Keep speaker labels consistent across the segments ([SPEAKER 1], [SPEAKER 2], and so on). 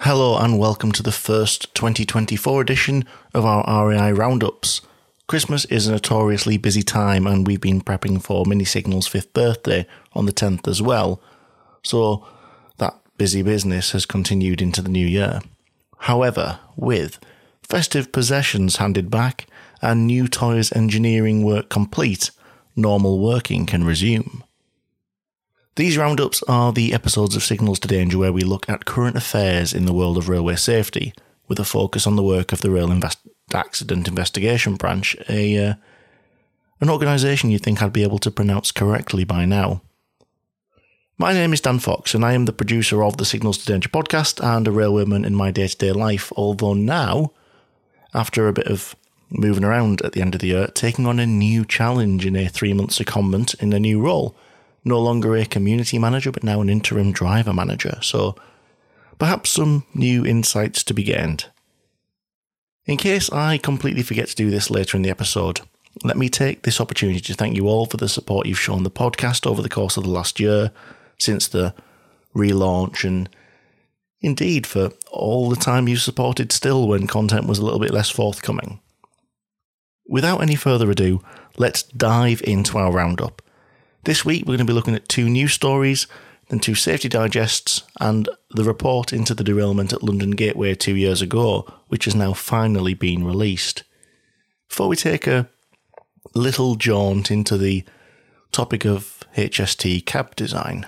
[SPEAKER 1] Hello and welcome to the first 2024 edition of our RAIB Roundups. Christmas is a notoriously busy time and we've been prepping for Mini Signal's fifth birthday on the 10th as well. So that busy business has continued into the new year. However, with festive possessions handed back and new toys engineering work complete, normal working can resume. These roundups are the episodes of Signals to Danger where we look at current affairs in the world of railway safety, with a focus on the work of the Rail Invest- Accident Investigation Branch, a uh, an organisation you'd think I'd be able to pronounce correctly by now. My name is Dan Fox, and I am the producer of the Signals to Danger podcast and a railwayman in my day to day life. Although now, after a bit of moving around at the end of the year, taking on a new challenge in a three month secondment in a new role no longer a community manager, but now an interim driver manager. So perhaps some new insights to be gained. In case I completely forget to do this later in the episode, let me take this opportunity to thank you all for the support you've shown the podcast over the course of the last year, since the relaunch, and indeed for all the time you've supported still when content was a little bit less forthcoming. Without any further ado, let's dive into our roundup. This week, we're going to be looking at two news stories, then two safety digests, and the report into the derailment at London Gateway two years ago, which has now finally been released. Before we take a little jaunt into the topic of HST cab design,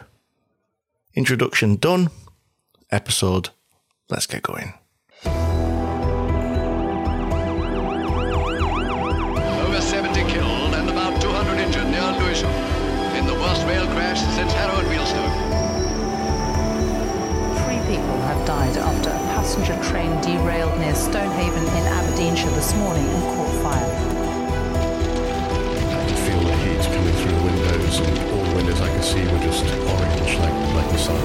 [SPEAKER 1] introduction done, episode, let's get going.
[SPEAKER 2] Stonehaven in Aberdeenshire this morning and caught fire.
[SPEAKER 3] I could feel the heat coming through the windows, and all the windows I could see were just orange, like, like the sun.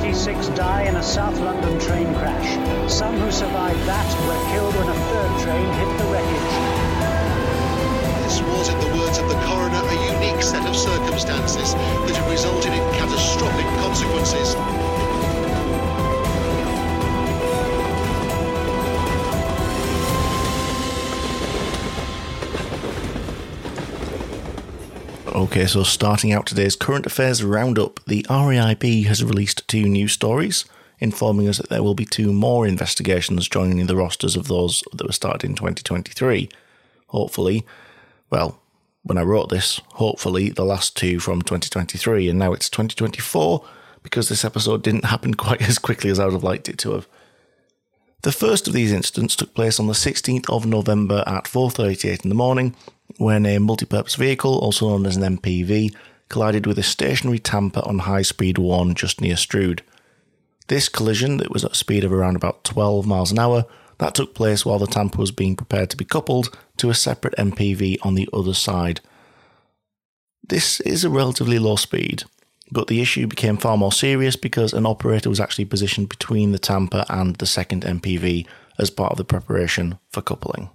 [SPEAKER 4] 36 die in a South London train crash. Some who survived that were killed when a third train hit the wreckage.
[SPEAKER 5] This was, in the words of the coroner, a unique set of circumstances that have resulted in catastrophic consequences.
[SPEAKER 1] Okay, so starting out today's current affairs roundup, the RAIB has released two new stories, informing us that there will be two more investigations joining the rosters of those that were started in 2023. Hopefully, well, when I wrote this, hopefully the last two from 2023, and now it's 2024 because this episode didn't happen quite as quickly as I would have liked it to have. The first of these incidents took place on the 16th of November at 4:38 in the morning, when a multi-purpose vehicle, also known as an MPV, collided with a stationary tamper on High Speed 1 just near Strood. This collision, that was at a speed of around about 12 miles an hour, that took place while the tamper was being prepared to be coupled to a separate MPV on the other side. This is a relatively low speed, but the issue became far more serious because an operator was actually positioned between the tamper and the second MPV as part of the preparation for coupling.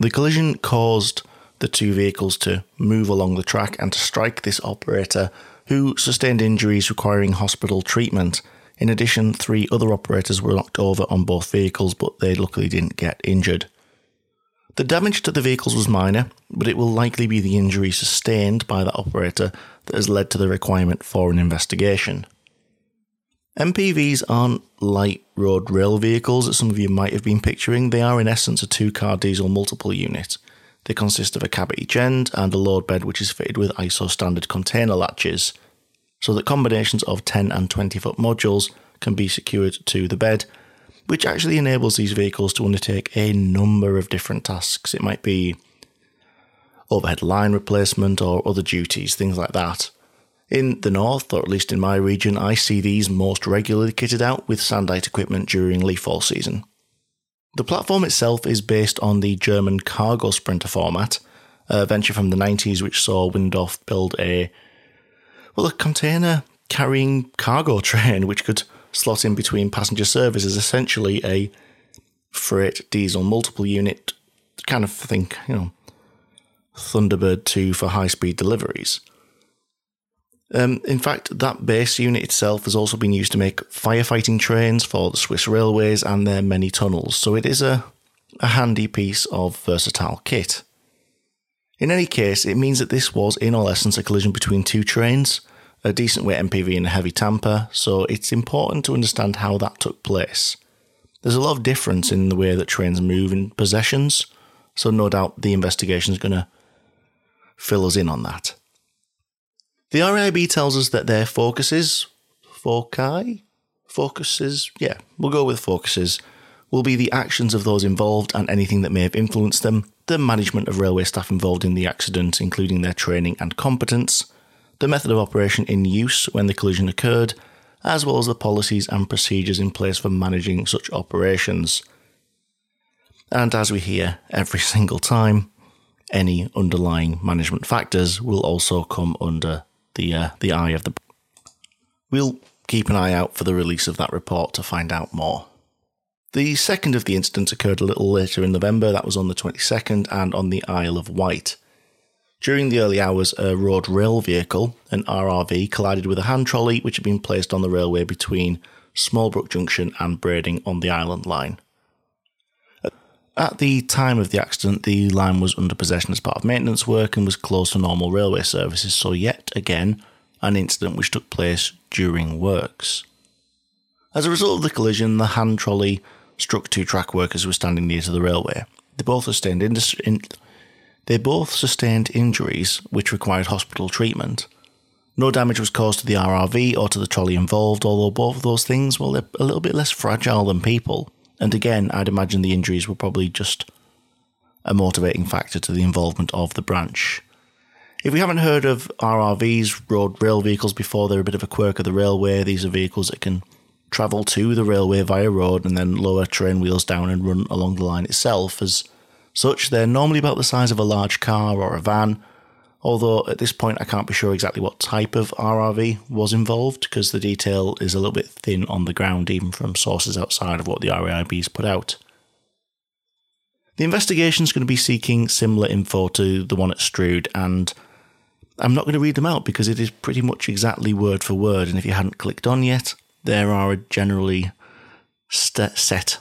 [SPEAKER 1] The collision caused the two vehicles to move along the track and to strike this operator, who sustained injuries requiring hospital treatment. In addition, three other operators were knocked over on both vehicles, but they luckily didn't get injured. The damage to the vehicles was minor, but it will likely be the injury sustained by the operator that has led to the requirement for an investigation. MPVs aren't light road rail vehicles that some of you might have been picturing. They are, in essence, a two car diesel multiple unit. They consist of a cab at each end and a load bed which is fitted with ISO standard container latches, so that combinations of 10 and 20 foot modules can be secured to the bed, which actually enables these vehicles to undertake a number of different tasks. It might be overhead line replacement or other duties, things like that. In the north, or at least in my region, I see these most regularly kitted out with sandite equipment during leaf fall season. The platform itself is based on the German cargo sprinter format, a venture from the 90s which saw Windhoff build a well a container carrying cargo train which could slot in between passenger services, essentially a freight diesel multiple unit kind of thing, you know, Thunderbird 2 for high speed deliveries. Um, in fact, that base unit itself has also been used to make firefighting trains for the Swiss railways and their many tunnels, so it is a, a handy piece of versatile kit. In any case, it means that this was, in all essence, a collision between two trains, a decent weight MPV and a heavy tamper, so it's important to understand how that took place. There's a lot of difference in the way that trains move in possessions, so no doubt the investigation is going to fill us in on that. The RAIB tells us that their focuses, foci, focuses, yeah, we'll go with focuses, will be the actions of those involved and anything that may have influenced them, the management of railway staff involved in the accident, including their training and competence, the method of operation in use when the collision occurred, as well as the policies and procedures in place for managing such operations. And as we hear every single time, any underlying management factors will also come under the uh, the eye of the. We'll keep an eye out for the release of that report to find out more. The second of the incidents occurred a little later in November. That was on the 22nd and on the Isle of Wight. During the early hours, a road rail vehicle, an RRV, collided with a hand trolley which had been placed on the railway between Smallbrook Junction and Brading on the Island Line. At the time of the accident, the line was under possession as part of maintenance work and was closed to normal railway services, so, yet again, an incident which took place during works. As a result of the collision, the hand trolley struck two track workers who were standing near to the railway. They both sustained industri- in- they both sustained injuries which required hospital treatment. No damage was caused to the RRV or to the trolley involved, although both of those things, well, they're a little bit less fragile than people. And again, I'd imagine the injuries were probably just a motivating factor to the involvement of the branch. If we haven't heard of RRVs, road rail vehicles before, they're a bit of a quirk of the railway. These are vehicles that can travel to the railway via road and then lower train wheels down and run along the line itself. As such, they're normally about the size of a large car or a van, although at this point I can't be sure exactly what type of RRV was involved because the detail is a little bit thin on the ground, even from sources outside of what the RAIB's put out. The investigation is going to be seeking similar info to the one at Strood, and I'm not going to read them out because it is pretty much exactly word for word. And if you hadn't clicked on yet, there are a generally st- set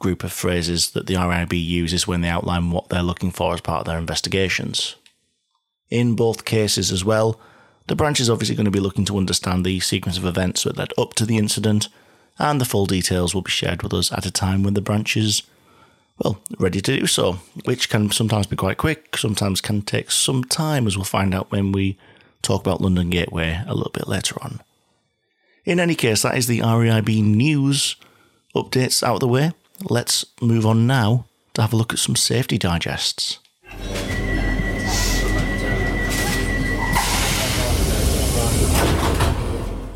[SPEAKER 1] group of phrases that the RAIB uses when they outline what they're looking for as part of their investigations. In both cases, as well, the branch is obviously going to be looking to understand the sequence of events that led up to the incident, and the full details will be shared with us at a time when the branch is, well, ready to do so, which can sometimes be quite quick, sometimes can take some time, as we'll find out when we talk about London Gateway a little bit later on. In any case, that is the RAIB news updates out of the way. Let's move on now to have a look at some safety digests.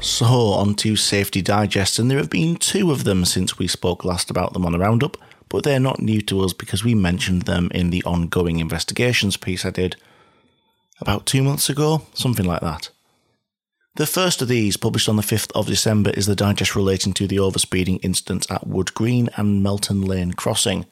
[SPEAKER 1] So, on to Safety Digest, and there have been two of them since we spoke last about them on the roundup, but they're not new to us because we mentioned them in the ongoing investigations piece I did about two months ago, something like that. The first of these, published on the 5th of December, is the digest relating to the overspeeding incident at Wood Green and Melton Lane Crossing.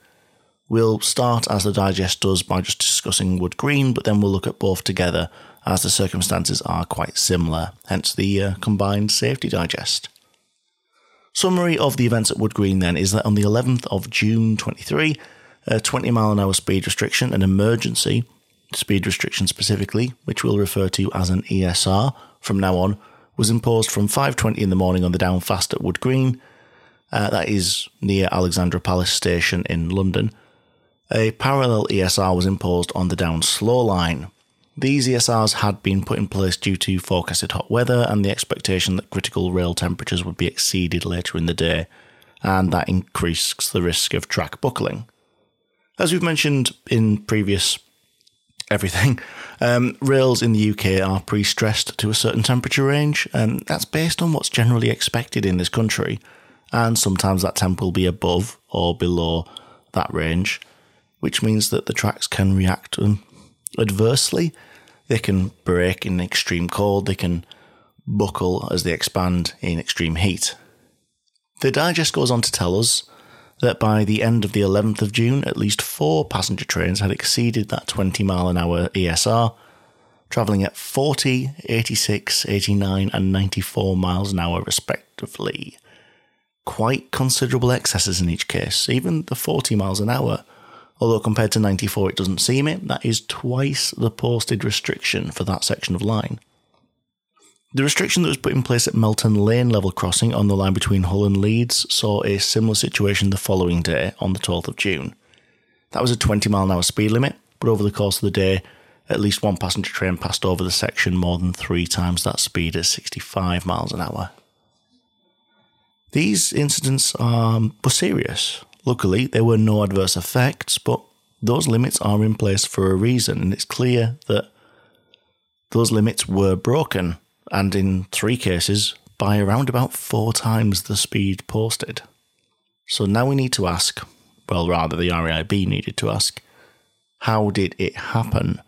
[SPEAKER 1] We'll start as the digest does by just discussing Wood Green, but then we'll look at both together as the circumstances are quite similar, hence the uh, combined safety digest. Summary of the events at Wood Green then is that on the 11th of June 23, a 20 mile an hour speed restriction, an emergency speed restriction specifically, which we'll refer to as an ESR from now on, was imposed from 5:20 in the morning on the down fast at Wood Green. Uh, that is near Alexandra Palace Station in London. A parallel ESR was imposed on the down slow line. These ESRs had been put in place due to forecasted hot weather and the expectation that critical rail temperatures would be exceeded later in the day, and that increased the risk of track buckling. As we've mentioned in previous everything. Um, rails in the UK are pre stressed to a certain temperature range, and that's based on what's generally expected in this country. And sometimes that temp will be above or below that range, which means that the tracks can react adversely. They can break in extreme cold, they can buckle as they expand in extreme heat. The digest goes on to tell us that by the end of the 11th of June, at least four passenger trains had exceeded that 20 mile an hour ESR, travelling at 40, 86, 89, and 94 miles an hour, respectively. Quite considerable excesses in each case, even the 40 miles an hour. Although compared to 94, it doesn't seem it, that is twice the posted restriction for that section of line. The restriction that was put in place at Melton Lane level crossing on the line between Hull and Leeds saw a similar situation the following day on the 12th of June. That was a 20 mile an hour speed limit, but over the course of the day, at least one passenger train passed over the section more than three times that speed at 65 miles an hour. These incidents are, um, were serious. Luckily, there were no adverse effects, but those limits are in place for a reason, and it's clear that those limits were broken and in three cases by around about four times the speed posted. So now we need to ask, well, rather, the RAIB needed to ask, how did it happen?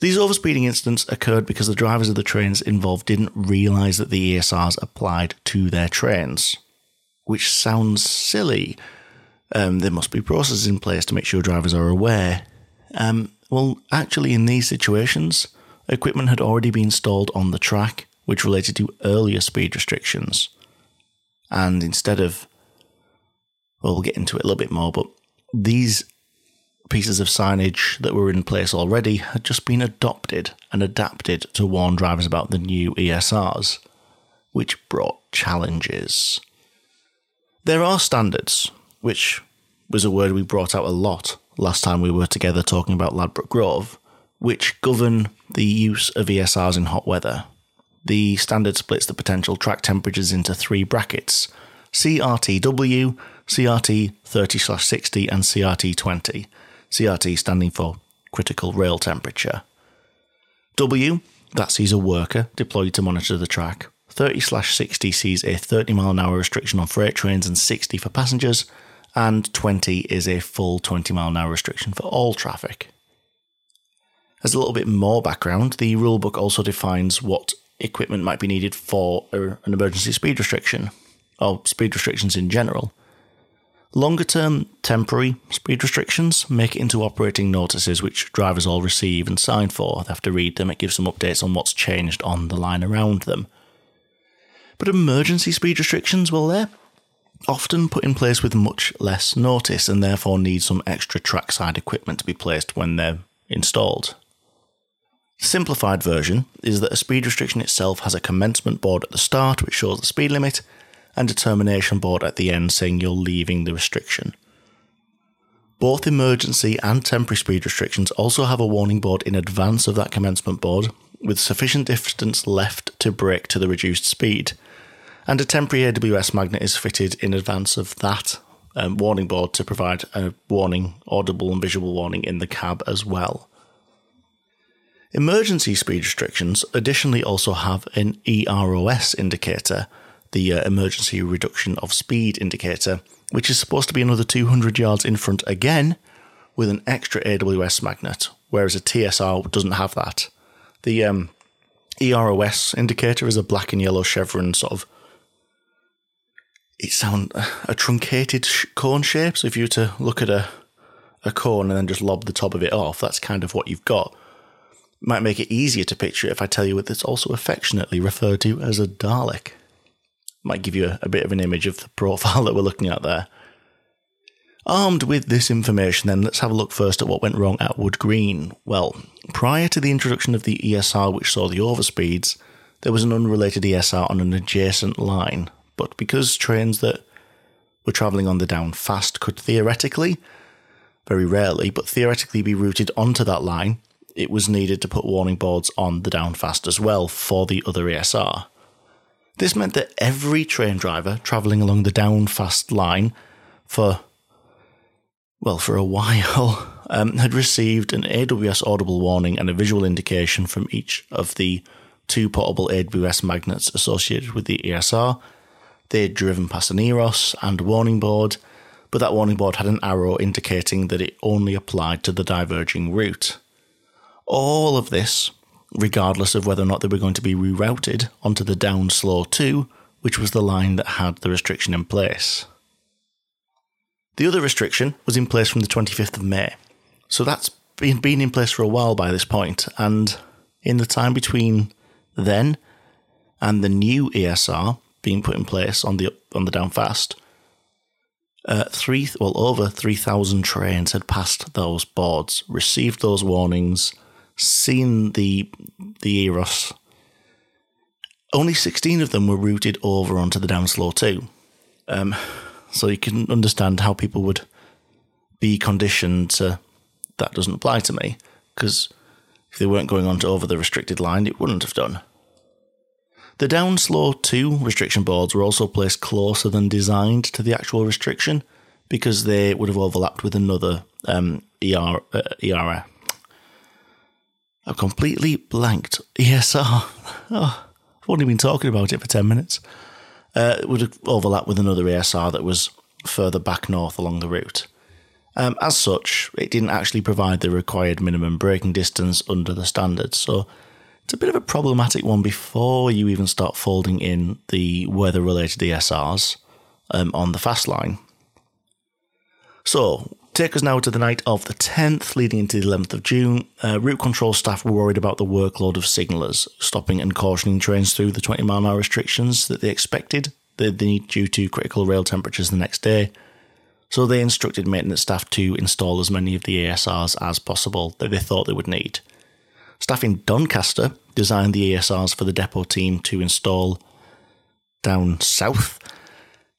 [SPEAKER 1] These overspeeding incidents occurred because the drivers of the trains involved didn't realise that the ESRs applied to their trains, which sounds silly. Um, there must be processes in place to make sure drivers are aware. Um, well, actually, in these situations, equipment had already been installed on the track, which related to earlier speed restrictions. And instead of, well, we'll get into it a little bit more, but these pieces of signage that were in place already had just been adopted and adapted to warn drivers about the new ESRs, which brought challenges. There are standards, which was a word we brought out a lot last time we were together talking about Ladbroke Grove, which govern the use of ESRs in hot weather. The standard splits the potential track temperatures into three brackets CRTW, CRT 30 60, and CRT 20. CRT standing for critical rail temperature. W, that sees a worker deployed to monitor the track. 30 60 sees a 30 mile an hour restriction on freight trains and 60 for passengers, and 20 is a full 20 mile an hour restriction for all traffic. As a little bit more background, the rulebook also defines what equipment might be needed for an emergency speed restriction, or speed restrictions in general. Longer term temporary speed restrictions make it into operating notices which drivers all receive and sign for. They have to read them, it gives them updates on what's changed on the line around them. But emergency speed restrictions, well, they're often put in place with much less notice and therefore need some extra trackside equipment to be placed when they're installed. The simplified version is that a speed restriction itself has a commencement board at the start which shows the speed limit and a termination board at the end saying you're leaving the restriction. Both emergency and temporary speed restrictions also have a warning board in advance of that commencement board with sufficient distance left to brake to the reduced speed. And a temporary AWS magnet is fitted in advance of that um, warning board to provide a warning, audible and visual warning in the cab as well. Emergency speed restrictions additionally also have an EROS indicator, the uh, emergency reduction of speed indicator, which is supposed to be another 200 yards in front again with an extra AWS magnet, whereas a TSR doesn't have that. The um, EROS indicator is a black and yellow chevron sort of. It sound uh, a truncated sh- cone shape. So if you were to look at a a cone and then just lob the top of it off, that's kind of what you've got. Might make it easier to picture if I tell you that it's also affectionately referred to as a Dalek. Might give you a, a bit of an image of the profile that we're looking at there. Armed with this information, then, let's have a look first at what went wrong at Wood Green. Well, prior to the introduction of the ESR, which saw the overspeeds, there was an unrelated ESR on an adjacent line. But because trains that were travelling on the down fast could theoretically, very rarely, but theoretically be routed onto that line, it was needed to put warning boards on the down fast as well for the other ESR. This meant that every train driver travelling along the down fast line for well, for a while, um, had received an AWS audible warning and a visual indication from each of the two portable AWS magnets associated with the ESR. They had driven past an EROS and warning board, but that warning board had an arrow indicating that it only applied to the diverging route. All of this, regardless of whether or not they were going to be rerouted onto the down slow 2, which was the line that had the restriction in place. The other restriction was in place from the 25th of May. So that's been, been in place for a while by this point, and in the time between then and the new ESR being put in place on the on the down fast, uh, three well over three thousand trains had passed those boards, received those warnings, seen the the EROS. Only sixteen of them were routed over onto the down slow too. Um, so you can understand how people would be conditioned to that doesn't apply to me because if they weren't going on to over the restricted line, it wouldn't have done. The down slow 2 restriction boards were also placed closer than designed to the actual restriction because they would have overlapped with another um, ER, uh, ERA. I've completely blanked. ESR. Oh, I've only been talking about it for 10 minutes uh, would have overlapped with another ESR that was further back north along the route. Um, as such, it didn't actually provide the required minimum braking distance under the standards, so it's a bit of a problematic one before you even start folding in the weather related ESRs um, on the fast line. So, take us now to the night of the 10th, leading into the 11th of June. Uh, route control staff were worried about the workload of signallers, stopping and cautioning trains through the 20 mile an hour restrictions that they expected they need due to critical rail temperatures the next day. So they instructed maintenance staff to install as many of the ESRs as possible that they thought they would need. Staff in Doncaster designed the ESRs for the depot team to install down south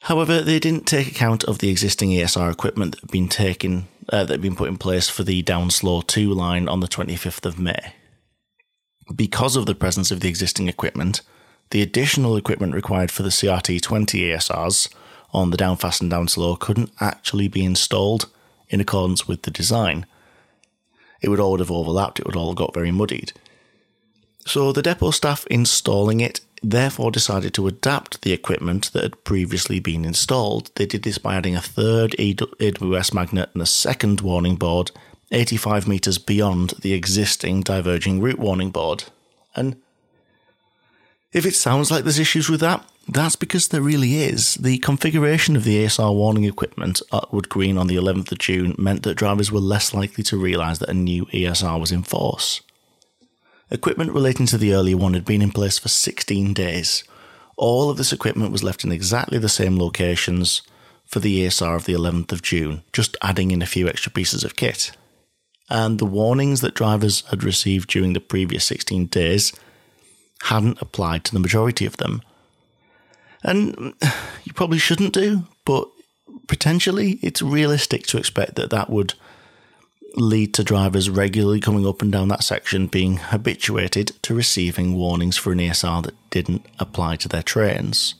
[SPEAKER 1] However, they didn't take account of the existing ESR equipment that had been taken uh, that had been put in place for the downslow 2 line on the 25th of May. Because of the presence of the existing equipment, the additional equipment required for the CRT 20 ESRs on the downfast and downslow couldn't actually be installed in accordance with the design. It would all have overlapped, it would all have got very muddied. So the depot staff installing it therefore decided to adapt the equipment that had previously been installed. They did this by adding a third AWS magnet and a second warning board 85 metres beyond the existing diverging route warning board. And if it sounds like there's issues with that, that's because there really is. The configuration of the ESR warning equipment at Wood Green on the 11th of June meant that drivers were less likely to realise that a new ESR was in force. Equipment relating to the earlier one had been in place for 16 days. All of this equipment was left in exactly the same locations for the ESR of the 11th of June, just adding in a few extra pieces of kit. And the warnings that drivers had received during the previous 16 days hadn't applied to the majority of them. And you probably shouldn't do, but potentially it's realistic to expect that that would lead to drivers regularly coming up and down that section being habituated to receiving warnings for an ESR that didn't apply to their trains.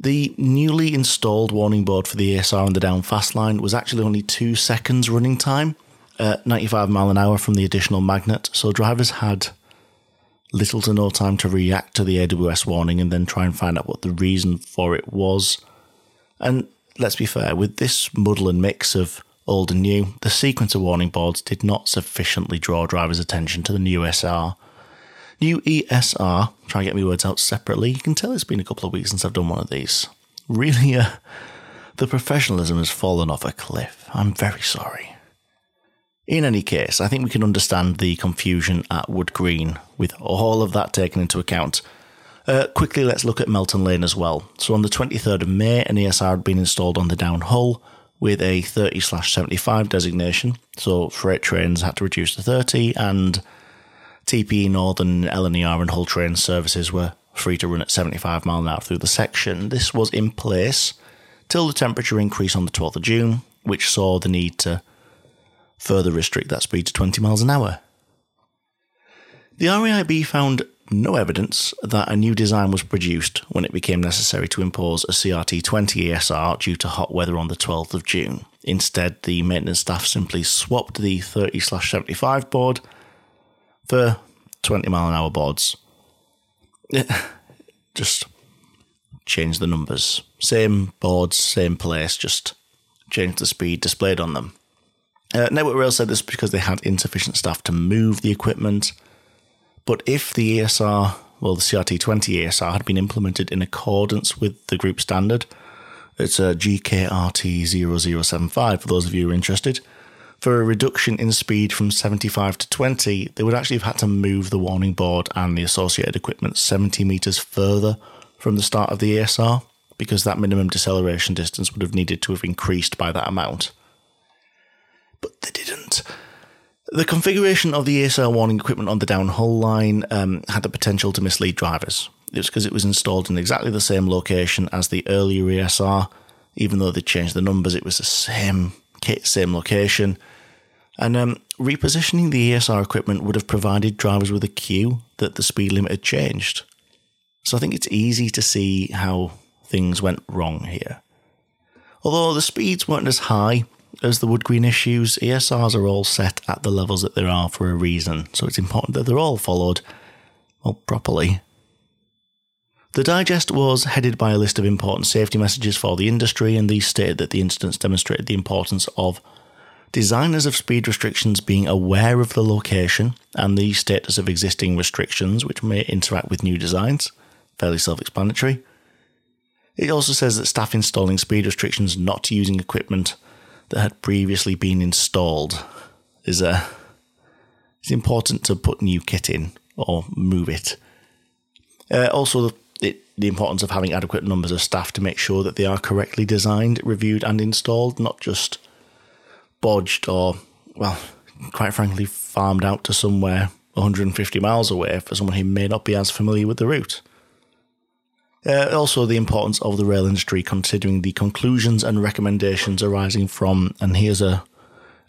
[SPEAKER 1] The newly installed warning board for the ESR on the down fast line was actually only two seconds running time at 95 mile an hour from the additional magnet, so drivers had little to no time to react to the AWS warning and then try and find out what the reason for it was. And let's be fair, with this muddle and mix of old and new, the sequence of warning boards did not sufficiently draw drivers' attention to the new SR. New ESR, try and get my words out separately. You can tell it's been a couple of weeks since I've done one of these. Really, uh, the professionalism has fallen off a cliff. I'm very sorry. In any case, I think we can understand the confusion at Wood Green with all of that taken into account. Uh, quickly, let's look at Melton Lane as well. So, on the 23rd of May, an ESR had been installed on the down hull with a 30 75 designation. So, freight trains had to reduce to 30, and TPE Northern, LNER, and Hull train services were free to run at 75 mile an hour through the section. This was in place till the temperature increase on the 12th of June, which saw the need to further restrict that speed to 20 miles an hour. The RAIB found no evidence that a new design was produced when it became necessary to impose a CRT 20 ESR due to hot weather on the 12th of June. Instead, the maintenance staff simply swapped the 30 75 board for 20 mile an hour boards. Just change the numbers. Same boards, same place, just change the speed displayed on them. Uh, Network Rail said this because they had insufficient staff to move the equipment. But if the ESR, well, the CRT20 ESR had been implemented in accordance with the group standard, it's a GKRT0075 for those of you who are interested. For a reduction in speed from 75 to 20, they would actually have had to move the warning board and the associated equipment 70 metres further from the start of the ESR, because that minimum deceleration distance would have needed to have increased by that amount but they didn't. The configuration of the ESR warning equipment on the downhull line um, had the potential to mislead drivers. It was because it was installed in exactly the same location as the earlier ESR. Even though they changed the numbers, it was the same kit, same location. And um, repositioning the ESR equipment would have provided drivers with a cue that the speed limit had changed. So I think it's easy to see how things went wrong here. Although the speeds weren't as high as the wood green issues, ESRs are all set at the levels that there are for a reason, so it's important that they're all followed, well, properly. The digest was headed by a list of important safety messages for the industry, and these stated that the incidents demonstrated the importance of designers of speed restrictions being aware of the location and the status of existing restrictions which may interact with new designs. Fairly self explanatory. It also says that staff installing speed restrictions not using equipment that had previously been installed is a. It's important to put new kit in or move it. Uh, also, the, the importance of having adequate numbers of staff to make sure that they are correctly designed, reviewed, and installed, not just bodged or, well, quite frankly, farmed out to somewhere 150 miles away for someone who may not be as familiar with the route. Uh, also, the importance of the rail industry, considering the conclusions and recommendations arising from, and here's a,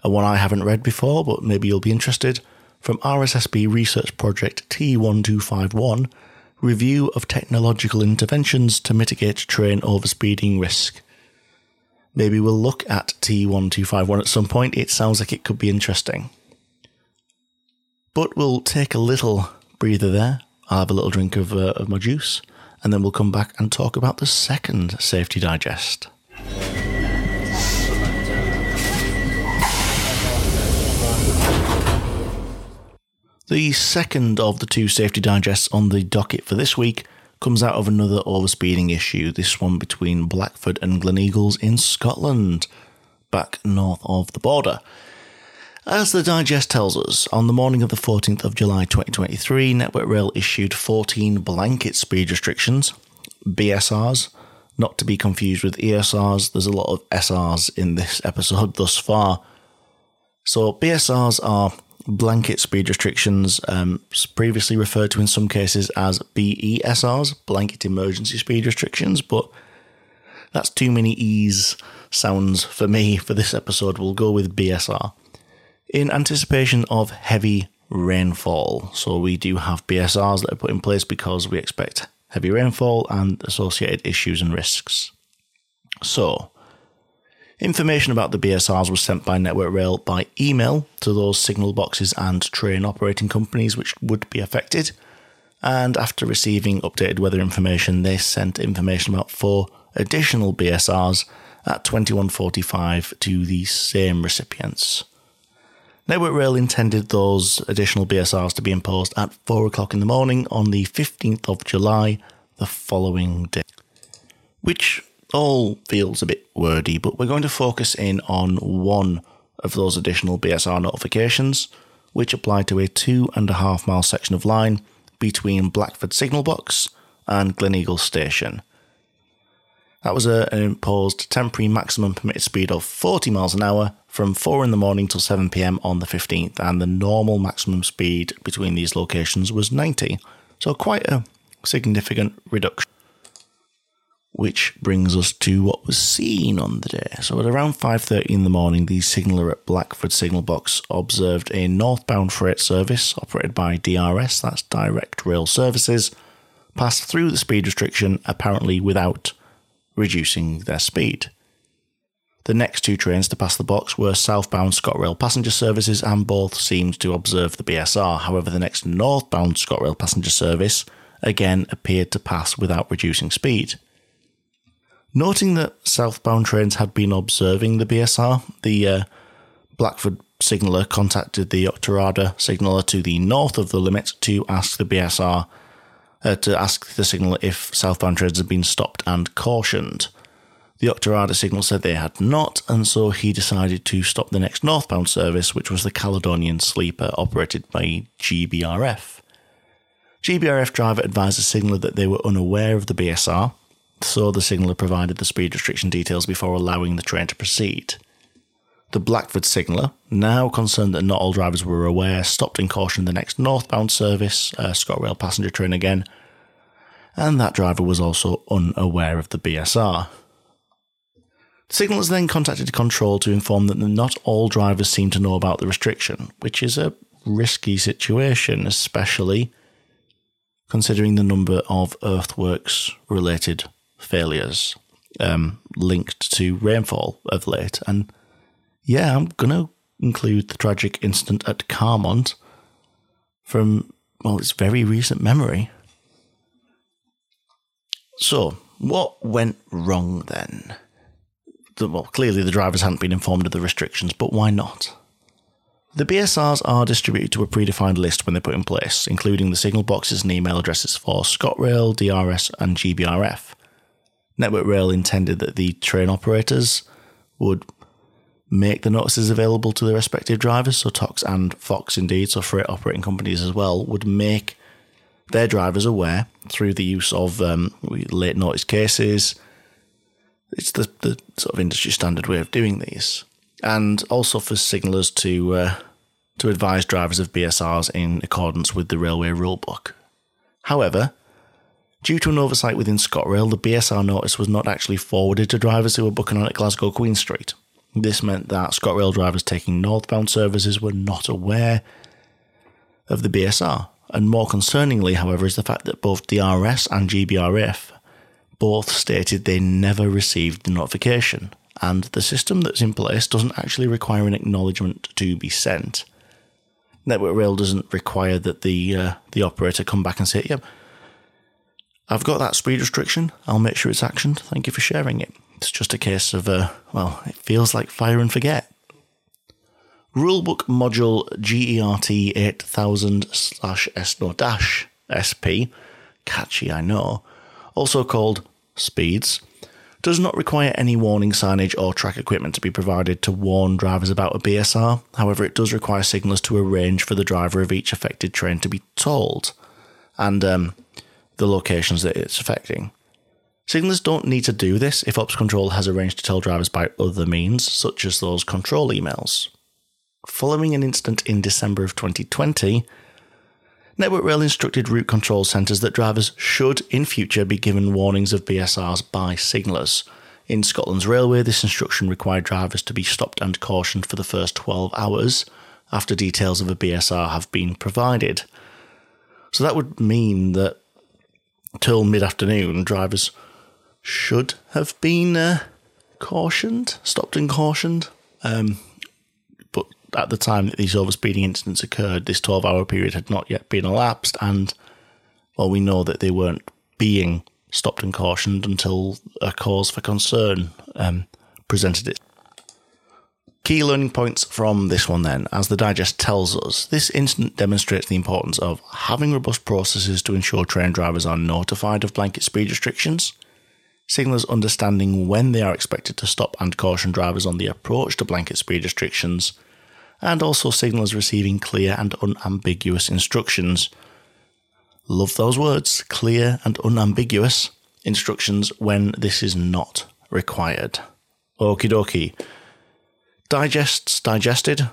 [SPEAKER 1] a one I haven't read before, but maybe you'll be interested, from RSSB Research Project T1251 Review of Technological Interventions to Mitigate Train Overspeeding Risk. Maybe we'll look at T1251 at some point. It sounds like it could be interesting. But we'll take a little breather there. I'll have a little drink of, uh, of my juice and then we'll come back and talk about the second Safety Digest. The second of the two safety digests on the docket for this week comes out of another overspeeding issue, this one between Blackford and Gleneagles in Scotland, back north of the border. As the digest tells us, on the morning of the 14th of July 2023, Network Rail issued 14 blanket speed restrictions, BSRs, not to be confused with ESRs. There's a lot of SRs in this episode thus far. So, BSRs are blanket speed restrictions, um, previously referred to in some cases as BESRs, blanket emergency speed restrictions, but that's too many E's sounds for me for this episode. We'll go with BSR in anticipation of heavy rainfall. So we do have BSRs that are put in place because we expect heavy rainfall and associated issues and risks. So, information about the BSRs was sent by Network Rail by email to those signal boxes and train operating companies which would be affected. And after receiving updated weather information, they sent information about four additional BSRs at 21.45 to the same recipients. Network Rail intended those additional BSRs to be imposed at 4 o'clock in the morning on the 15th of July, the following day. Which all feels a bit wordy, but we're going to focus in on one of those additional BSR notifications, which apply to a two and a half mile section of line between Blackford Signal Box and Gleneagle Station. That was a, an imposed temporary maximum permitted speed of 40 miles an hour from 4 in the morning till 7 pm on the 15th, and the normal maximum speed between these locations was 90. So, quite a significant reduction. Which brings us to what was seen on the day. So at around 5:30 in the morning, the signaller at Blackford Signal Box observed a northbound freight service operated by DRS, that's Direct Rail Services, pass through the speed restriction apparently without reducing their speed. The next two trains to pass the box were southbound ScotRail passenger services and both seemed to observe the BSR. However, the next northbound ScotRail passenger service again appeared to pass without reducing speed. Noting that southbound trains had been observing the BSR, the uh, Blackford signaller contacted the Auchterarder signaller to the north of the limit to ask the BSR uh, to ask the signaller if southbound trains had been stopped and cautioned. The Auchterarder signal said they had not, and so he decided to stop the next northbound service, which was the Caledonian Sleeper operated by GBRF. GBRF driver advised the signaller that they were unaware of the BSR so the signaller provided the speed restriction details before allowing the train to proceed. The Blackford signaller, now concerned that not all drivers were aware, stopped and cautioned the next northbound service, uh, ScotRail passenger train again, and that driver was also unaware of the BSR. Signallers then contacted control to inform that not all drivers seem to know about the restriction, which is a risky situation, especially considering the number of earthworks related failures um, linked to rainfall of late. And yeah, I'm going to include the tragic incident at Carmont from, well, its very recent memory. So, what went wrong then? Well, clearly the drivers hadn't been informed of the restrictions, but why not? The BSRs are distributed to a predefined list when they're put in place, including the signal boxes and email addresses for ScotRail, DRS, and GBRF. Network Rail intended that the train operators would make the notices available to their respective drivers. So TOCs and FOCs, indeed, so freight operating companies as well, would make their drivers aware through the use of um, late notice cases. It's the, the sort of industry standard way of doing these, and also for signallers to uh, to advise drivers of BSRs in accordance with the railway rulebook. However, Due to an oversight within ScotRail, the BSR notice was not actually forwarded to drivers who were booking on at Glasgow Queen Street. This meant that ScotRail drivers taking northbound services were not aware of the BSR. And more concerningly, however, is the fact that both DRS and GBRF both stated they never received the notification, and the system that's in place doesn't actually require an acknowledgement to be sent. Network Rail doesn't require that the uh, the operator come back and say, "Yep, yeah, I've got that speed restriction. I'll make sure it's actioned. Thank you for sharing it. It's just a case of, uh, well, it feels like fire and forget. Rulebook module GERT 8000 slash SP, catchy I know, also called Speeds, does not require any warning signage or track equipment to be provided to warn drivers about a BSR. However, it does require signals to arrange for the driver of each affected train to be told. And um, the locations that it's affecting. Signalers don't need to do this if Ops Control has arranged to tell drivers by other means, such as those control emails. Following an incident in December of 2020, Network Rail instructed route control centres that drivers should in future be given warnings of BSRs by signallers. In Scotland's railway, this instruction required drivers to be stopped and cautioned for the first 12 hours after details of a BSR have been provided. So that would mean that till mid afternoon, drivers should have been uh, cautioned, stopped and cautioned. Um, at the time that these overspeeding incidents occurred, this 12 hour period had not yet been elapsed, and well, we know that they weren't being stopped and cautioned until a cause for concern um, presented it. Key learning points from this one then, as the digest tells us, this incident demonstrates the importance of having robust processes to ensure train drivers are notified of blanket speed restrictions, signallers understanding when they are expected to stop and caution drivers on the approach to blanket speed restrictions, and also signallers receiving clear and unambiguous instructions. Love those words, clear and unambiguous instructions when this is not required. Okie dokie. Digests digested.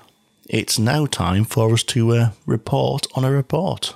[SPEAKER 1] It's now time for us to uh, report on a report.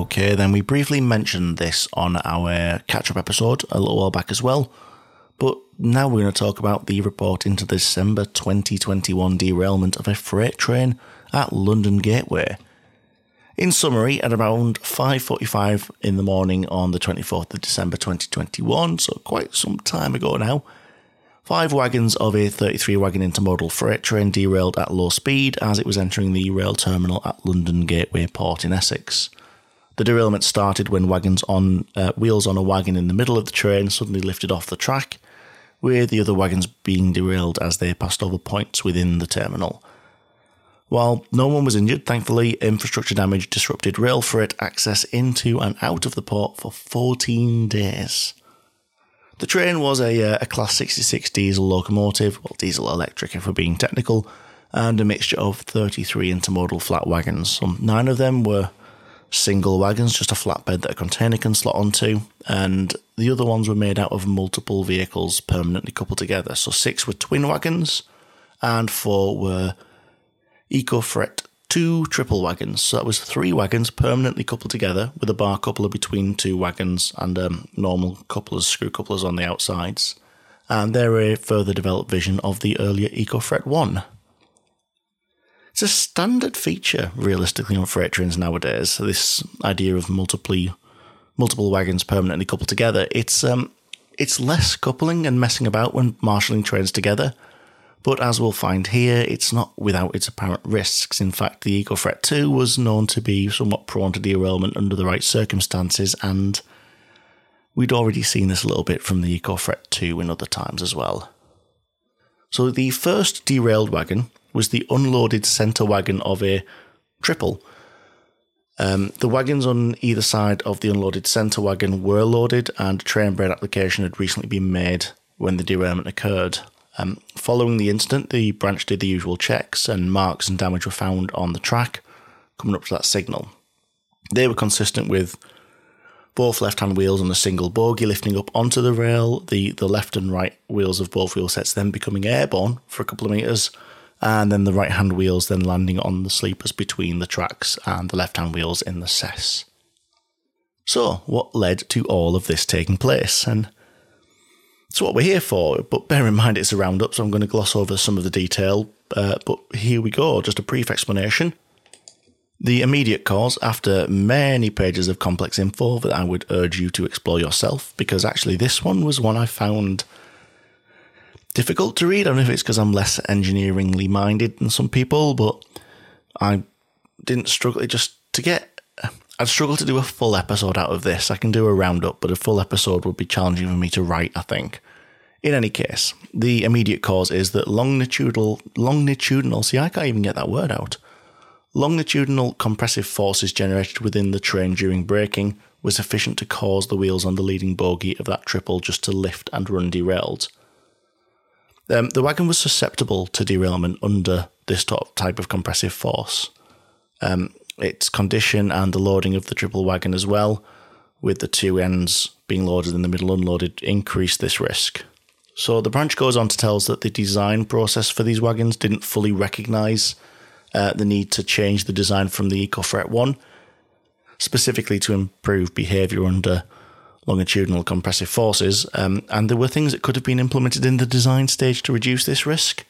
[SPEAKER 1] Okay, then we briefly mentioned this on our catch up episode a little while back as well. But now we're going to talk about the report into the December 2021 derailment of a freight train at London Gateway. In summary, at around 5:45 in the morning on the 24th of December 2021, so quite some time ago now, five wagons of a 33 wagon intermodal freight train derailed at low speed as it was entering the rail terminal at London Gateway Port in Essex. The derailment started when wagons on uh, wheels on a wagon in the middle of the train suddenly lifted off the track, with the other wagons being derailed as they passed over points within the terminal. While no one was injured, thankfully, infrastructure damage disrupted rail freight access into and out of the port for 14 days. The train was a, uh, a Class 66 diesel locomotive, well, diesel electric if we're being technical, and a mixture of 33 intermodal flat wagons. So nine of them were single wagons, just a flatbed that a container can slot onto, and the other ones were made out of multiple vehicles permanently coupled together. So six were twin wagons, and four were EcoFret 2 triple wagons. So that was three wagons permanently coupled together with a bar coupler between two wagons and um, normal couplers, screw couplers on the outsides. And they're a further developed version of the earlier EcoFret 1. It's a standard feature, realistically, on freight trains nowadays. This idea of multiply, multiple wagons permanently coupled together. It's um, it's less coupling and messing about when marshalling trains together. But as we'll find here, it's not without its apparent risks. In fact, the EcoFret 2 was known to be somewhat prone to derailment under the right circumstances, and we'd already seen this a little bit from the EcoFret 2 in other times as well. So the first derailed wagon was the unloaded centre wagon of a triple. Um, the wagons on either side of the unloaded centre wagon were loaded, and a train brain application had recently been made when the derailment occurred. Um, following the incident, the branch did the usual checks, and marks and damage were found on the track coming up to that signal. They were consistent with both left hand wheels on a single bogie lifting up onto the rail, the, the left and right wheels of both wheel sets then becoming airborne for a couple of metres, and then the right hand wheels then landing on the sleepers between the tracks and the left hand wheels in the cess. So, what led to all of this taking place? And it's what we're here for, but bear in mind it's a roundup, so I'm going to gloss over some of the detail. Uh, but here we go, just a brief explanation. The immediate cause, after many pages of complex info that I would urge you to explore yourself, because actually this one was one I found difficult to read. I don't know if it's because I'm less engineeringly minded than some people, but I didn't struggle just to get. I'd struggle to do a full episode out of this. I can do a roundup, but a full episode would be challenging for me to write, I think. In any case, the immediate cause is that longitudinal, longitudinal, see, I can't even get that word out. Longitudinal compressive forces generated within the train during braking was sufficient to cause the wheels on the leading bogie of that triple just to lift and run derailed. Um, the wagon was susceptible to derailment under this type of compressive force. Um, its condition and the loading of the triple wagon as well, with the two ends being loaded and the middle unloaded, increased this risk. So the branch goes on to tell us that the design process for these wagons didn't fully recognise uh, the need to change the design from the EcoFret 1, specifically to improve behaviour under longitudinal compressive forces, um, and there were things that could have been implemented in the design stage to reduce this risk.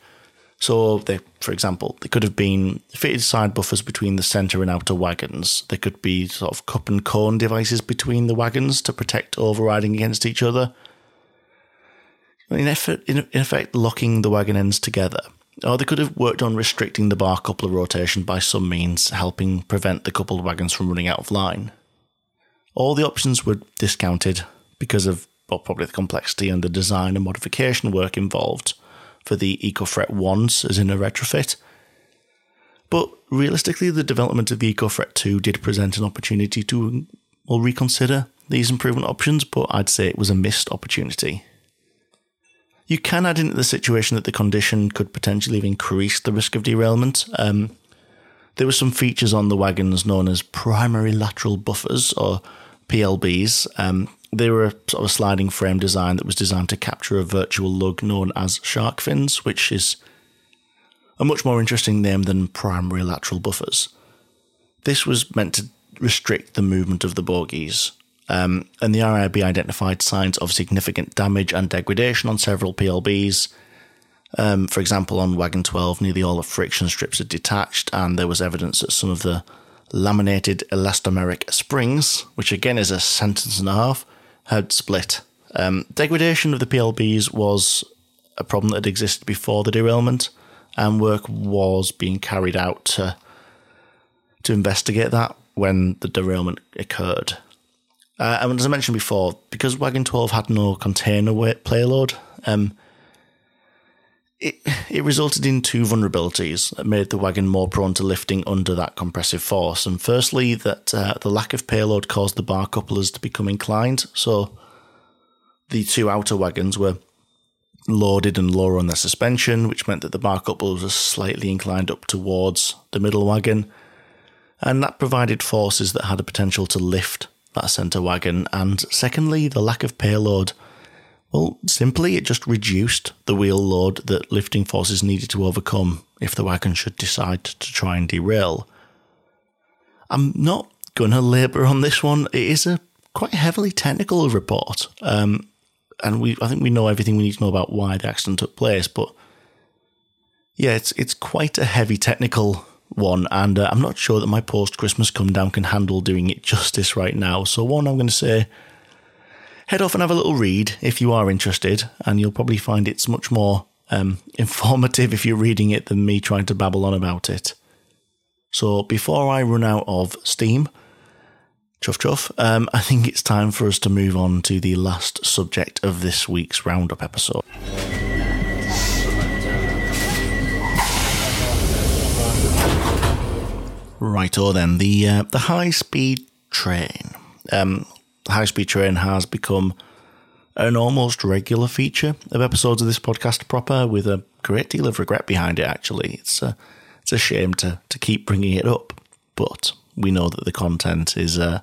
[SPEAKER 1] So, they, for example, there could have been fitted side buffers between the centre and outer wagons. There could be sort of cup and cone devices between the wagons to protect overriding against each other in, effort, in, in effect, locking the wagon ends together. Or they could have worked on restricting the bar coupler rotation by some means, helping prevent the coupled wagons from running out of line. All the options were discounted because of well, probably the complexity and the design and modification work involved for the EcoFret ones as in a retrofit. But realistically, the development of the EcoFret 2 did present an opportunity to well, reconsider these improvement options, but I'd say it was a missed opportunity. You can add into the situation that the condition could potentially have increased the risk of derailment. Um, there were some features on the wagons known as primary lateral buffers, or PLBs. Um, they were a sort of sliding frame design that was designed to capture a vertical lug known as shark fins, which is a much more interesting name than primary lateral buffers. This was meant to restrict the movement of the bogies. Um, and the RAIB identified signs of significant damage and degradation on several PLBs. Um, for example, on Wagon 12, nearly all the friction strips had detached, and there was evidence that some of the laminated elastomeric springs, which again is a sentence and a half, had split. Um, degradation of the PLBs was a problem that had existed before the derailment, and work was being carried out to, to investigate that when the derailment occurred. Uh, and as I mentioned before, because Wagon 12 had no container weight payload, um, it, it resulted in two vulnerabilities that made the wagon more prone to lifting under that compressive force. And firstly, that uh, the lack of payload caused the bar couplers to become inclined. So the two outer wagons were loaded and lower on their suspension, which meant that the bar couplers were slightly inclined up towards the middle wagon. And that provided forces that had a potential to lift that centre wagon, and secondly, the lack of payload. Well, simply, it just reduced the wheel load that lifting forces needed to overcome if the wagon should decide to try and derail. I'm not going to labour on this one. It is a quite heavily technical report, um, and we I think we know everything we need to know about why the accident took place. But yeah, it's it's quite a heavy technical one, and uh, I'm not sure that my post Christmas come down can handle doing it justice right now. So, one, I'm going to say head off and have a little read if you are interested, and you'll probably find it's much more um, informative if you're reading it than me trying to babble on about it. So, before I run out of steam, chuff chuff, um, I think it's time for us to move on to the last subject of this week's roundup episode. Right, Righto then, the uh, the high speed train. Um, high speed train has become an almost regular feature of episodes of this podcast proper, with a great deal of regret behind it. Actually, it's a it's a shame to to keep bringing it up, but we know that the content is uh,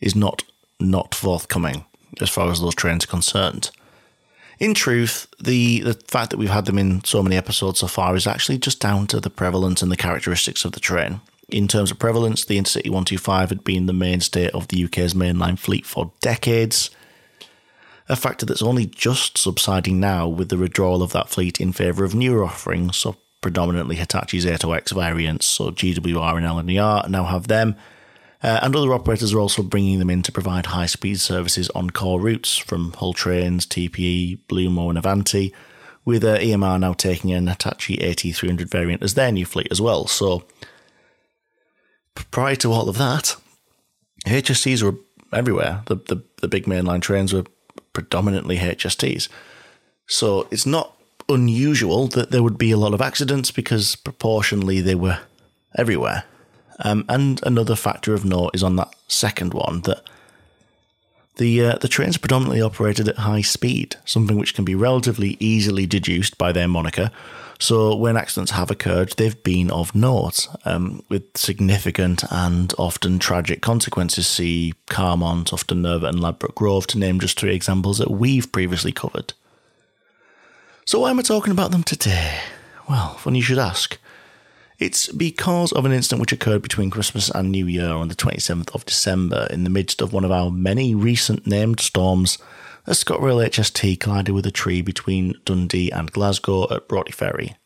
[SPEAKER 1] is not not forthcoming as far as those trains are concerned in truth, the the fact that we've had them in so many episodes so far is actually just down to the prevalence and the characteristics of the train. In terms of prevalence, the Intercity 125 had been the mainstay of the UK's mainline fleet for decades, a factor that's only just subsiding now with the withdrawal of that fleet in favour of newer offerings, so predominantly Hitachi's 80X variants, so GWR and LNER now have them, uh, and other operators are also bringing them in to provide high speed services on core routes from Hull Trains, TPE, Lumo, and Avanti, with uh, EMR now taking an Hitachi AT300 variant as their new fleet as well. So, prior to all of that, HSTs were everywhere. The, the, the big mainline trains were predominantly HSTs. So it's not unusual that there would be a lot of accidents because proportionally they were everywhere. Um, and another factor of note is on that second one that the uh, the trains predominantly operated at high speed, something which can be relatively easily deduced by their moniker. So when accidents have occurred, they've been of note, um, with significant and often tragic consequences. See Carmont, Ufton Nervet, and Ladbroke Grove, to name just three examples that we've previously covered. So why am I talking about them today? Well, funny you should ask. It's because of an incident which occurred between Christmas and New Year on the 27th of December in the midst of one of our many recent named storms. A ScotRail HST collided with a tree between Dundee and Glasgow at Broughty Ferry.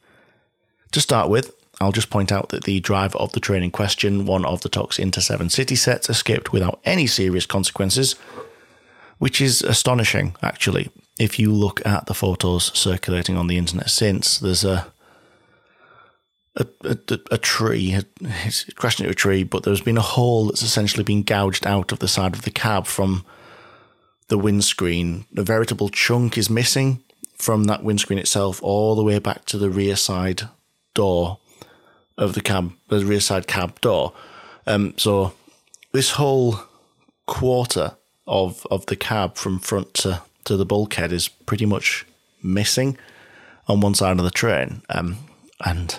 [SPEAKER 1] To start with, I'll just point out that the driver of the train in question, one of the TOC's Inter7City sets, escaped without any serious consequences, which is astonishing, actually. If you look at the photos circulating on the internet since, there's a a, a, a tree, it's crashed into a tree, but there's been a hole that's essentially been gouged out of the side of the cab from the windscreen. A veritable chunk is missing from that windscreen itself all the way back to the rear side door of the cab, the rear side cab door. Um, so this whole quarter of of the cab from front to, to the bulkhead is pretty much missing on one side of the train. Um, and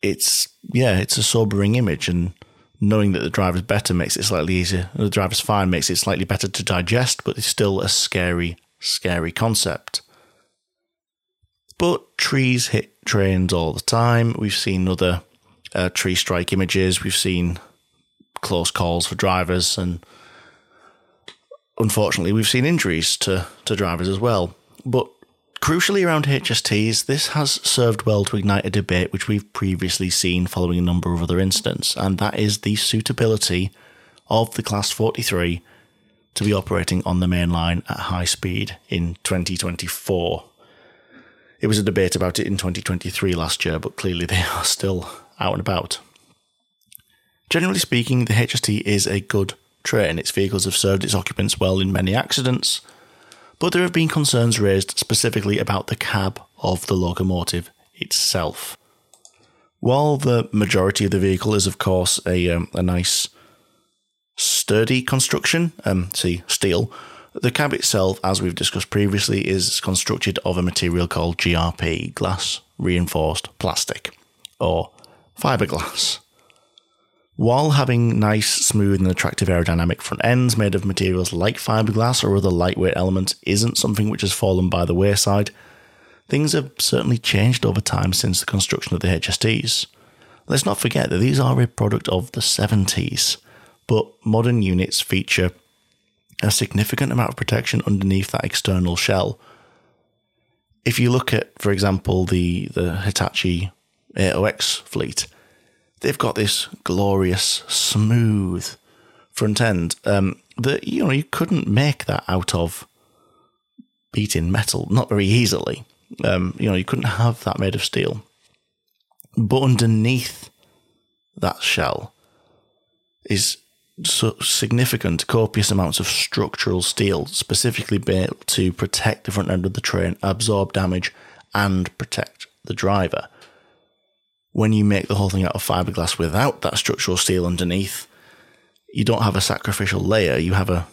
[SPEAKER 1] it's yeah, it's a sobering image, and knowing that the driver's better makes it slightly easier. The driver's fine makes it slightly better to digest, but it's still a scary, scary concept. But trees hit trains all the time. We've seen other uh, tree strike images. We've seen close calls for drivers, and unfortunately, we've seen injuries to to drivers as well. But Crucially, around HSTs, this has served well to ignite a debate which we've previously seen following a number of other incidents, and that is the suitability of the Class 43 to be operating on the main line at high speed in 2024. It was a debate about it in 2023 last year, but clearly they are still out and about. Generally speaking, the HST is a good train. Its vehicles have served its occupants well in many accidents, but there have been concerns raised specifically about the cab of the locomotive itself. While the majority of the vehicle is, of course, a, um, a nice sturdy construction, um, see, steel, the cab itself, as we've discussed previously, is constructed of a material called GRP, glass reinforced plastic, or fiberglass. While having nice, smooth, and attractive aerodynamic front ends made of materials like fiberglass or other lightweight elements isn't something which has fallen by the wayside, things have certainly changed over time since the construction of the HSTs. Let's not forget that these are a product of the 70s, but modern units feature a significant amount of protection underneath that external shell. If you look at, for example, the, the Hitachi 80X fleet, they've got this glorious, smooth front end um, that you know you couldn't make that out of beaten metal, not very easily. Um, you know, you couldn't have that made of steel. But underneath that shell is so significant, copious amounts of structural steel, specifically built to protect the front end of the train, absorb damage, and protect the driver when you make the whole thing out of fiberglass without that structural steel underneath, you don't have a sacrificial layer, you have a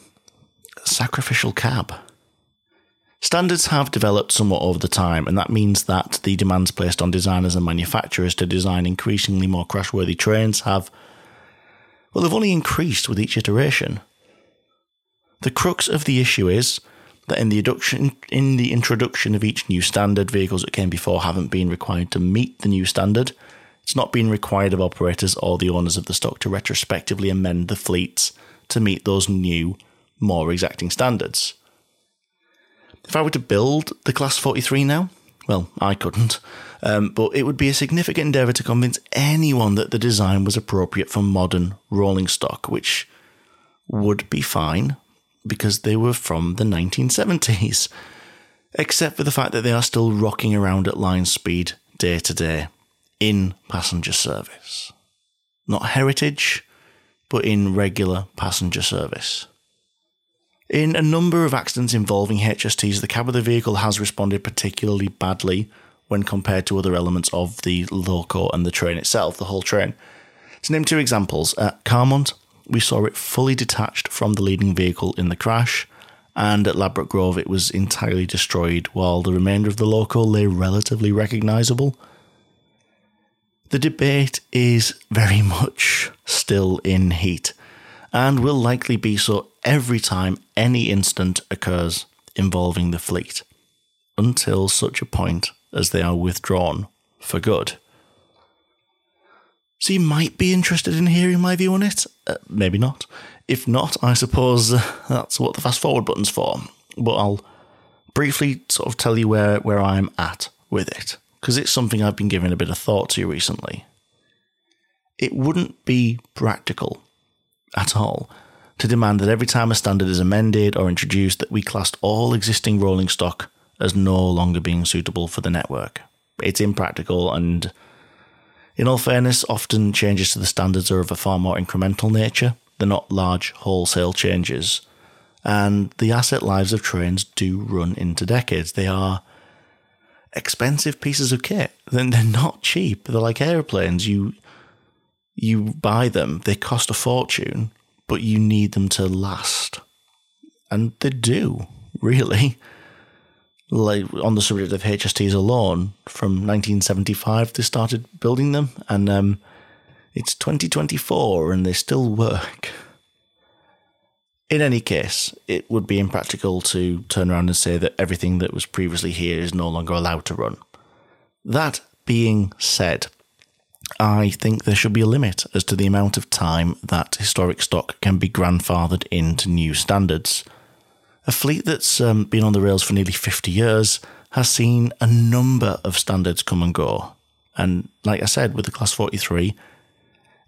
[SPEAKER 1] sacrificial cab. Standards have developed somewhat over the time, and that means that the demands placed on designers and manufacturers to design increasingly more crashworthy trains have, well, they've only increased with each iteration. The crux of the issue is that in the, induction, in the introduction of each new standard, vehicles that came before haven't been required to meet the new standard, it's not been required of operators or the owners of the stock to retrospectively amend the fleets to meet those new, more exacting standards. If I were to build the Class 43 now, well, I couldn't, um, but it would be a significant endeavour to convince anyone that the design was appropriate for modern rolling stock, which would be fine because they were from the 1970s, except for the fact that they are still rocking around at line speed day to day in passenger service. Not heritage, but in regular passenger service. In a number of accidents involving HSTs, the cab of the vehicle has responded particularly badly when compared to other elements of the loco and the train itself, the whole train. To name two examples, at Carmont, we saw it fully detached from the leading vehicle in the crash, and at Ladbroke Grove, it was entirely destroyed, while the remainder of the loco lay relatively recognisable. The debate is very much still in heat, and will likely be so every time any incident occurs involving the fleet, until such a point as they are withdrawn for good. So you might be interested in hearing my view on it. Uh, maybe not. If not, I suppose uh, that's what the fast forward button's for. But I'll briefly sort of tell you where, where I'm at with it, because it's something I've been giving a bit of thought to recently. It wouldn't be practical at all to demand that every time a standard is amended or introduced that we classed all existing rolling stock as no longer being suitable for the network. It's impractical and in all fairness, often changes to the standards are of a far more incremental nature. They're not large wholesale changes. And the asset lives of trains do run into decades. They are expensive pieces of kit. Then they're not cheap. They're like airplanes. You you buy them, they cost a fortune, but you need them to last. And they do, really. Like on the subject of HSTs alone, from 1975 they started building them, and um, it's 2024 and they still work. In any case, it would be impractical to turn around and say that everything that was previously here is no longer allowed to run. That being said, I think there should be a limit as to the amount of time that historic stock can be grandfathered into new standards. A fleet that's um, been on the rails for nearly 50 years has seen a number of standards come and go. And like I said, with the Class 43,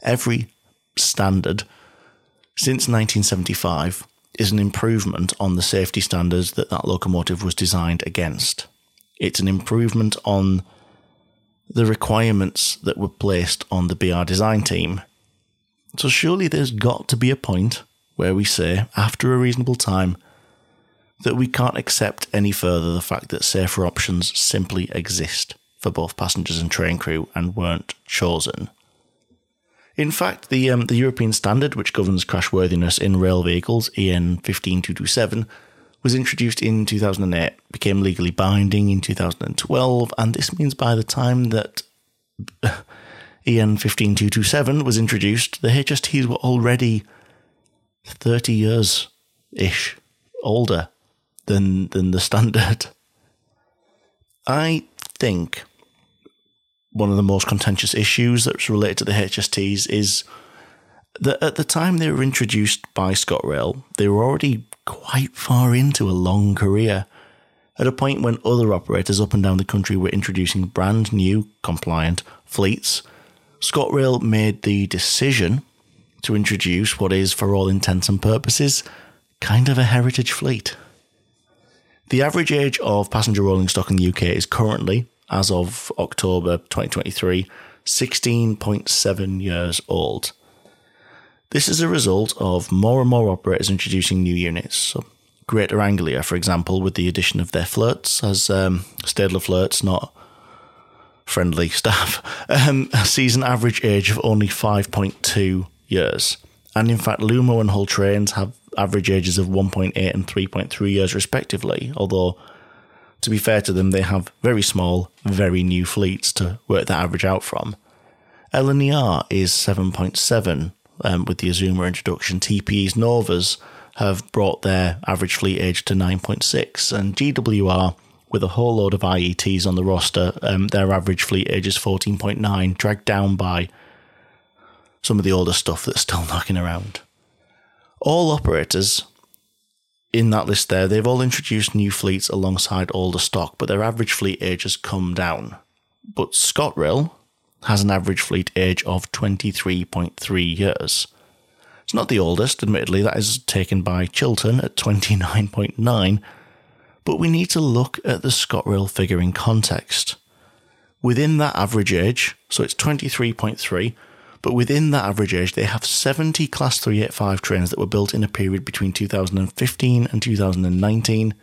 [SPEAKER 1] every standard since 1975 is an improvement on the safety standards that that locomotive was designed against. It's an improvement on the requirements that were placed on the BR design team. So surely there's got to be a point where we say, after a reasonable time, that we can't accept any further the fact that safer options simply exist for both passengers and train crew and weren't chosen. In fact, the um, the European standard which governs crashworthiness in rail vehicles, EN 15227, was introduced in 2008, became legally binding in 2012, and this means by the time that EN 15227 was introduced, the HSTs were already 30 years ish older than than the standard. I think one of the most contentious issues that's related to the HSTs is that at the time they were introduced by ScotRail, they were already quite far into a long career. At a point when other operators up and down the country were introducing brand new, compliant fleets, ScotRail made the decision to introduce what is, for all intents and purposes, kind of a heritage fleet. The average age of passenger rolling stock in the UK is currently, as of October 2023, 16.7 years old. This is a result of more and more operators introducing new units. So Greater Anglia, for example, with the addition of their flirts, as um, Stadler flirts, not friendly staff, um, sees an average age of only 5.2 years. And in fact, Lumo and Hull trains have average ages of 1.8 and 3.3 years, respectively, although to be fair to them, they have very small, very new fleets to work that average out from. LNER is 7.7 um, with the Azuma introduction. TPE's Novas have brought their average fleet age to 9.6, and GWR, with a whole load of IETs on the roster, um, their average fleet age is 14.9, dragged down by some of the older stuff that's still knocking around. All operators in that list there, they've all introduced new fleets alongside older stock, but their average fleet age has come down. But ScotRail has an average fleet age of 23.3 years. It's not the oldest, admittedly, that is taken by Chiltern at 29.9, but we need to look at the ScotRail figure in context. Within that average age, so it's 23.3, But within that average age, they have 70 Class 385 trains that were built in a period between 2015 and 2019,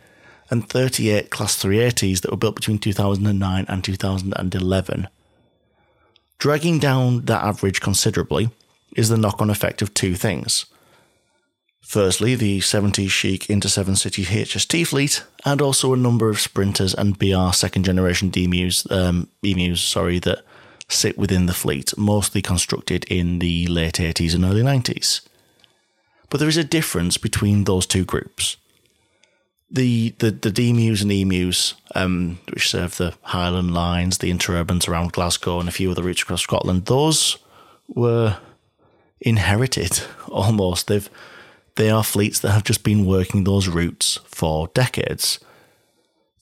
[SPEAKER 1] and 38 Class 380s that were built between 2009 and 2011. Dragging down that average considerably is the knock on effect of two things. Firstly, the 70s chic Inter7City HST fleet, and also a number of sprinters and BR second generation DMUs, um, EMUs, sorry, that sit within the fleet, mostly constructed in the late 80s and early 90s. But there is a difference between those two groups. The, the, the DMUs and EMUs, um, which serve the Highland lines, the interurbans around Glasgow, and a few other routes across Scotland, those were inherited almost. They've they are fleets that have just been working those routes for decades.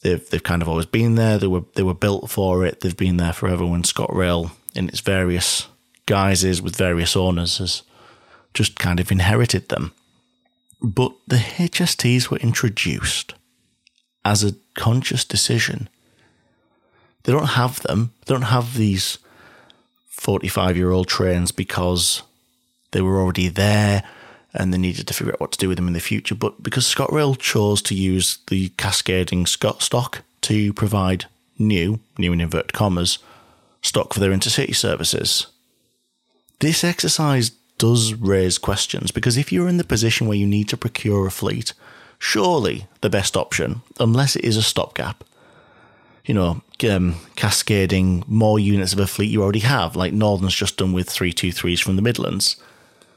[SPEAKER 1] They've they've kind of always been there. They were they were built for it. They've been there forever. When ScotRail, in its various guises with various owners, has just kind of inherited them. But the HSTs were introduced as a conscious decision. They don't have them. They don't have these forty-five-year-old trains because they were already there and they needed to figure out what to do with them in the future. But because ScotRail chose to use the cascading Scot stock to provide new, new in inverted commas, stock for their intercity services, this exercise does raise questions because if you're in the position where you need to procure a fleet, surely the best option, unless it is a stopgap, you know, um, cascading more units of a fleet you already have, like Northern's just done with 323s from the Midlands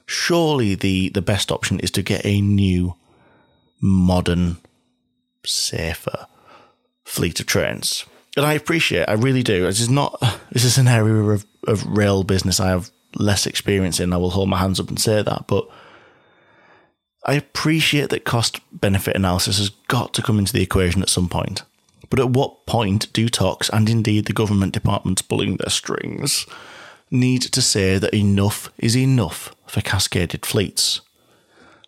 [SPEAKER 1] surely the, the best option is to get a new, modern, safer fleet of trains. And I appreciate, I really do. This is not, this is an area of, of rail business I have less experience in. I will hold my hands up and say that. But I appreciate that cost benefit analysis has got to come into the equation at some point. But at what point do TOCs and indeed the government departments pulling their strings need to say that enough is enough for cascaded fleets.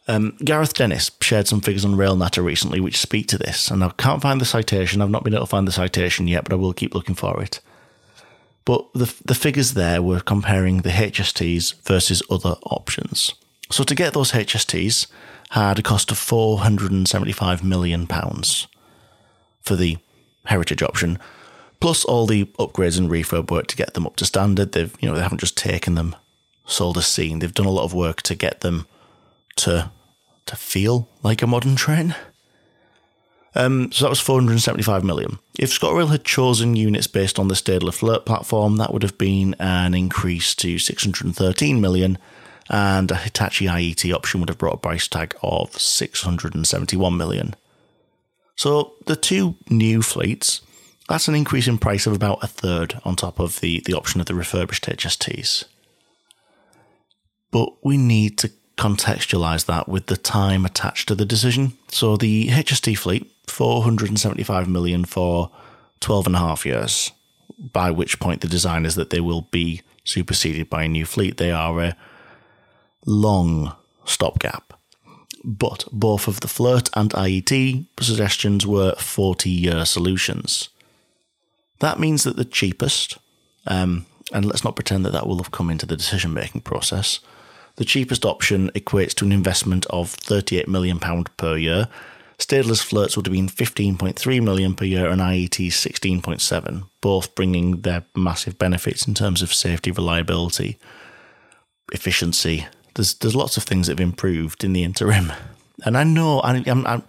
[SPEAKER 1] Um, Gareth Dennis shared some figures on RailNatter recently which speak to this, and I can't find the citation. I've not been able to find the citation yet, but I will keep looking for it. But the, the figures there were comparing the HSTs versus other options. So to get those HSTs had a cost of £475 million for the heritage option, plus all the upgrades and refurb work to get them up to standard. They've you know they haven't just taken them sold as seen. They've done a lot of work to get them to to feel like a modern train. Um, so that was 475 million. If ScotRail had chosen units based on the Stadler Flirt platform, that would have been an increase to 613 million, and a Hitachi IET option would have brought a price tag of 671 million. So the two new fleets that's an increase in price of about a third on top of the, the option of the refurbished HSTs. But we need to contextualize that with the time attached to the decision. So the HST fleet, 475 million for 12 and a half years, by which point the design is that they will be superseded by a new fleet. They are a long stopgap. But both of the Flirt and IET suggestions were 40 year solutions. That means that the cheapest, um, and let's not pretend that that will have come into the decision making process, the cheapest option equates to an investment of £38 million per year. Stadler's flirts would have been 15.3 million per year and IET's 16.7, both bringing their massive benefits in terms of safety, reliability, efficiency. There's there's lots of things that have improved in the interim, and I know I'm, I'm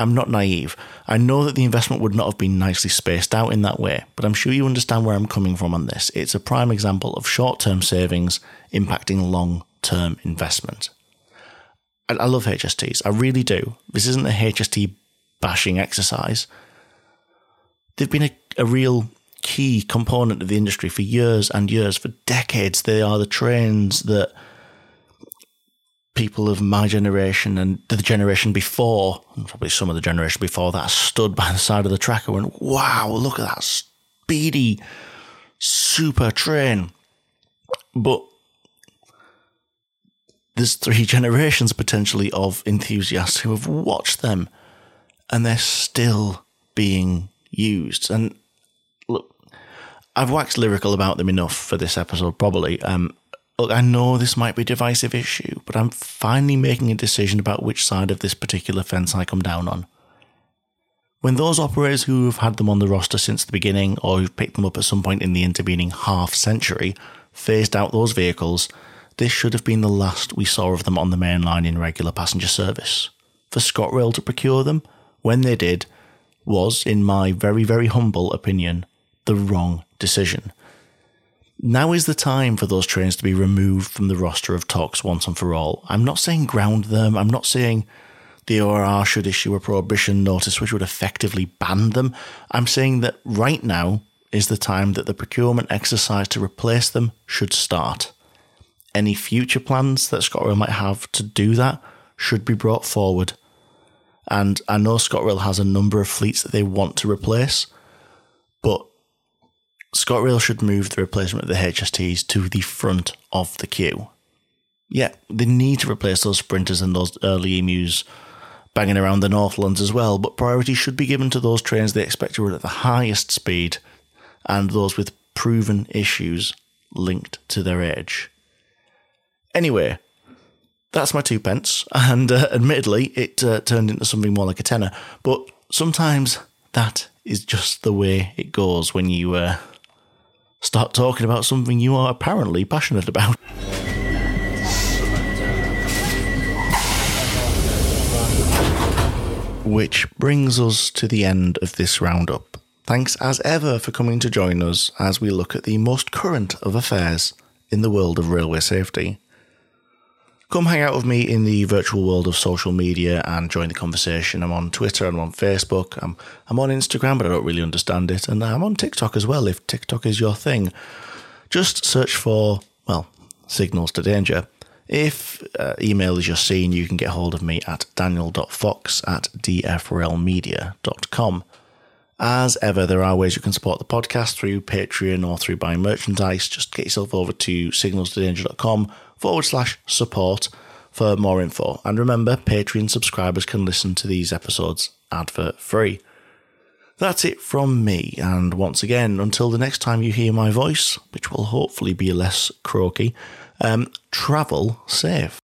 [SPEAKER 1] I'm not naive. I know that the investment would not have been nicely spaced out in that way, but I'm sure you understand where I'm coming from on this. It's a prime example of short term savings impacting long term investment. I, love HSTs. I really do. This isn't a HST bashing exercise. They've been a, a real key component of the industry for years and years, for decades. They are the trains that people of my generation and the generation before, and probably some of the generation before that, stood by the side of the track and went, wow, look at that speedy, super train. But there's three generations potentially of enthusiasts who have watched them and they're still being used. And look, I've waxed lyrical about them enough for this episode, probably. Um, Look, I know this might be a divisive issue, but I'm finally making a decision about which side of this particular fence I come down on. When those operators who have had them on the roster since the beginning or who've picked them up at some point in the intervening half century phased out those vehicles, this should have been the last we saw of them on the main line in regular passenger service. For ScotRail to procure them, when they did, was, in my very, very humble opinion, the wrong decision. Now is the time for those trains to be removed from the roster of TOCs once and for all. I'm not saying ground them, I'm not saying the ORR should issue a prohibition notice which would effectively ban them. I'm saying that right now is the time that the procurement exercise to replace them should start. Any future plans that ScotRail might have to do that should be brought forward. And I know ScotRail has a number of fleets that they want to replace, ScotRail should move the replacement of the HSTs to the front of the queue. Yeah, they need to replace those sprinters and those early emus banging around the Northlands as well, but priority should be given to those trains they expect to run at the highest speed and those with proven issues linked to their age. Anyway, that's my two pence, and uh, admittedly, it uh, turned into something more like a tenner, but sometimes that is just the way it goes when you uh, start talking about something you are apparently passionate about. Which brings us to the end of this roundup. Thanks as ever for coming to join us as we look at the most current of affairs in the world of railway safety. Come hang out with me in the virtual world of social media and join the conversation. I'm on Twitter, I'm on Facebook, I'm, I'm on Instagram, but I don't really understand it, and I'm on TikTok as well if TikTok is your thing. Just search for, well, Signals to Danger. If uh, email is your scene, you can get hold of me at daniel.fox at dfrailmedia.com. As ever, there are ways you can support the podcast through Patreon or through buying merchandise. Just get yourself over to signalstodanger.com forward slash support for more info. And remember, Patreon subscribers can listen to these episodes advert free. That's it from me, and once again, until the next time you hear my voice, which will hopefully be less croaky, um, travel safe.